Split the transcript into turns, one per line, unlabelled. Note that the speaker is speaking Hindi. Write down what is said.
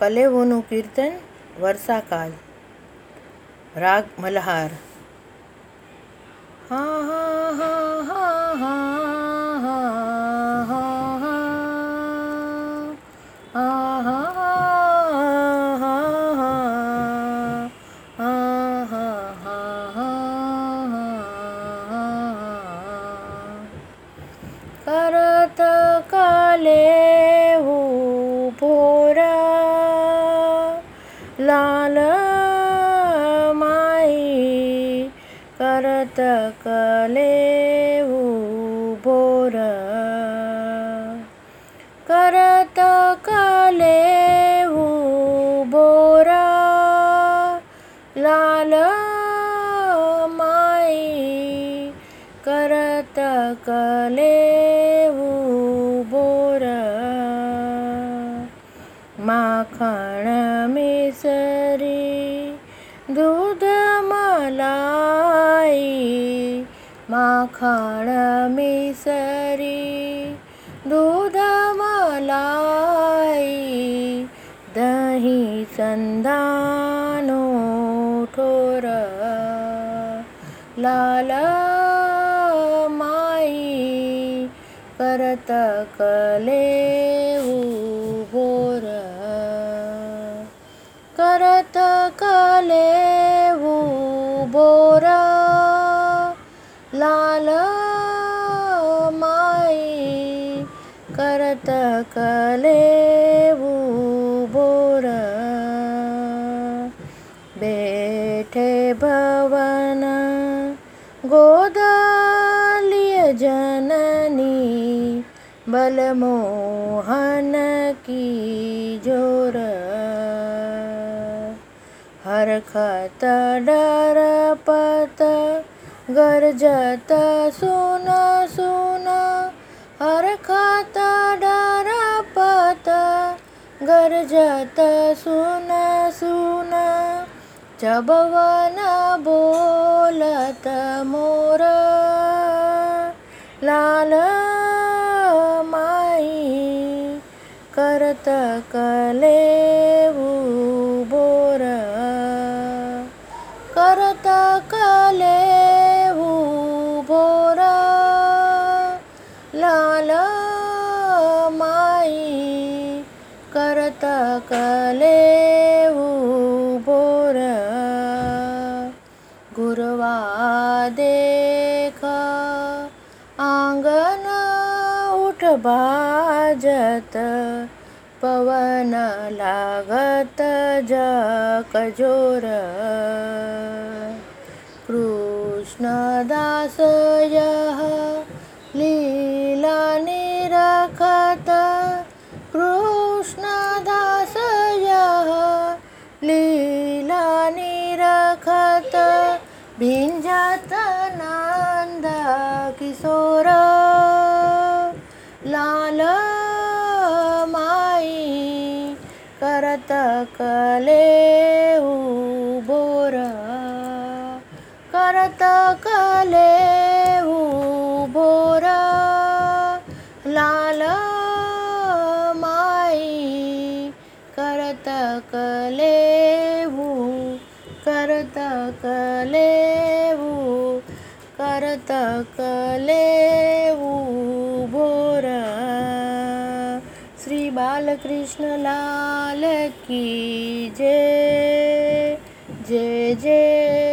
કલેવોનું કીર્તન વર્ષાકાલ રાગ મલ્હાર હા હા હા હા હા હા હા કરત કાલે लाल माई करत कले भोर। करत कले भोर। लाल माई करत कले भोर। माखण खाना मिसरी दूध मलाई दही संदानो ठोर लाल माई करत कले बोर करत कले तकलेबू बोरा। बैठे भवन, गोदालिय जननी बल मोहन की ज़ोर। हरखत डर पत, गरजत सुना सुना अरे खाता डारा पाता गरजत सुन सुन चबवना बोलत मोर लाल माई करत कलेऊ बोर करत कले कले उभोर गुरवा देख आंगण उठ बाजत पवन लागत जक जोर कृष्णदास यः गात नांद लाल माई करत कले बोर करत कले बोर लाल माई करत कले करत कले કરત કલેવું ભોર શ્રી બાલકૃષ્ણ લાલ કી જય જય જય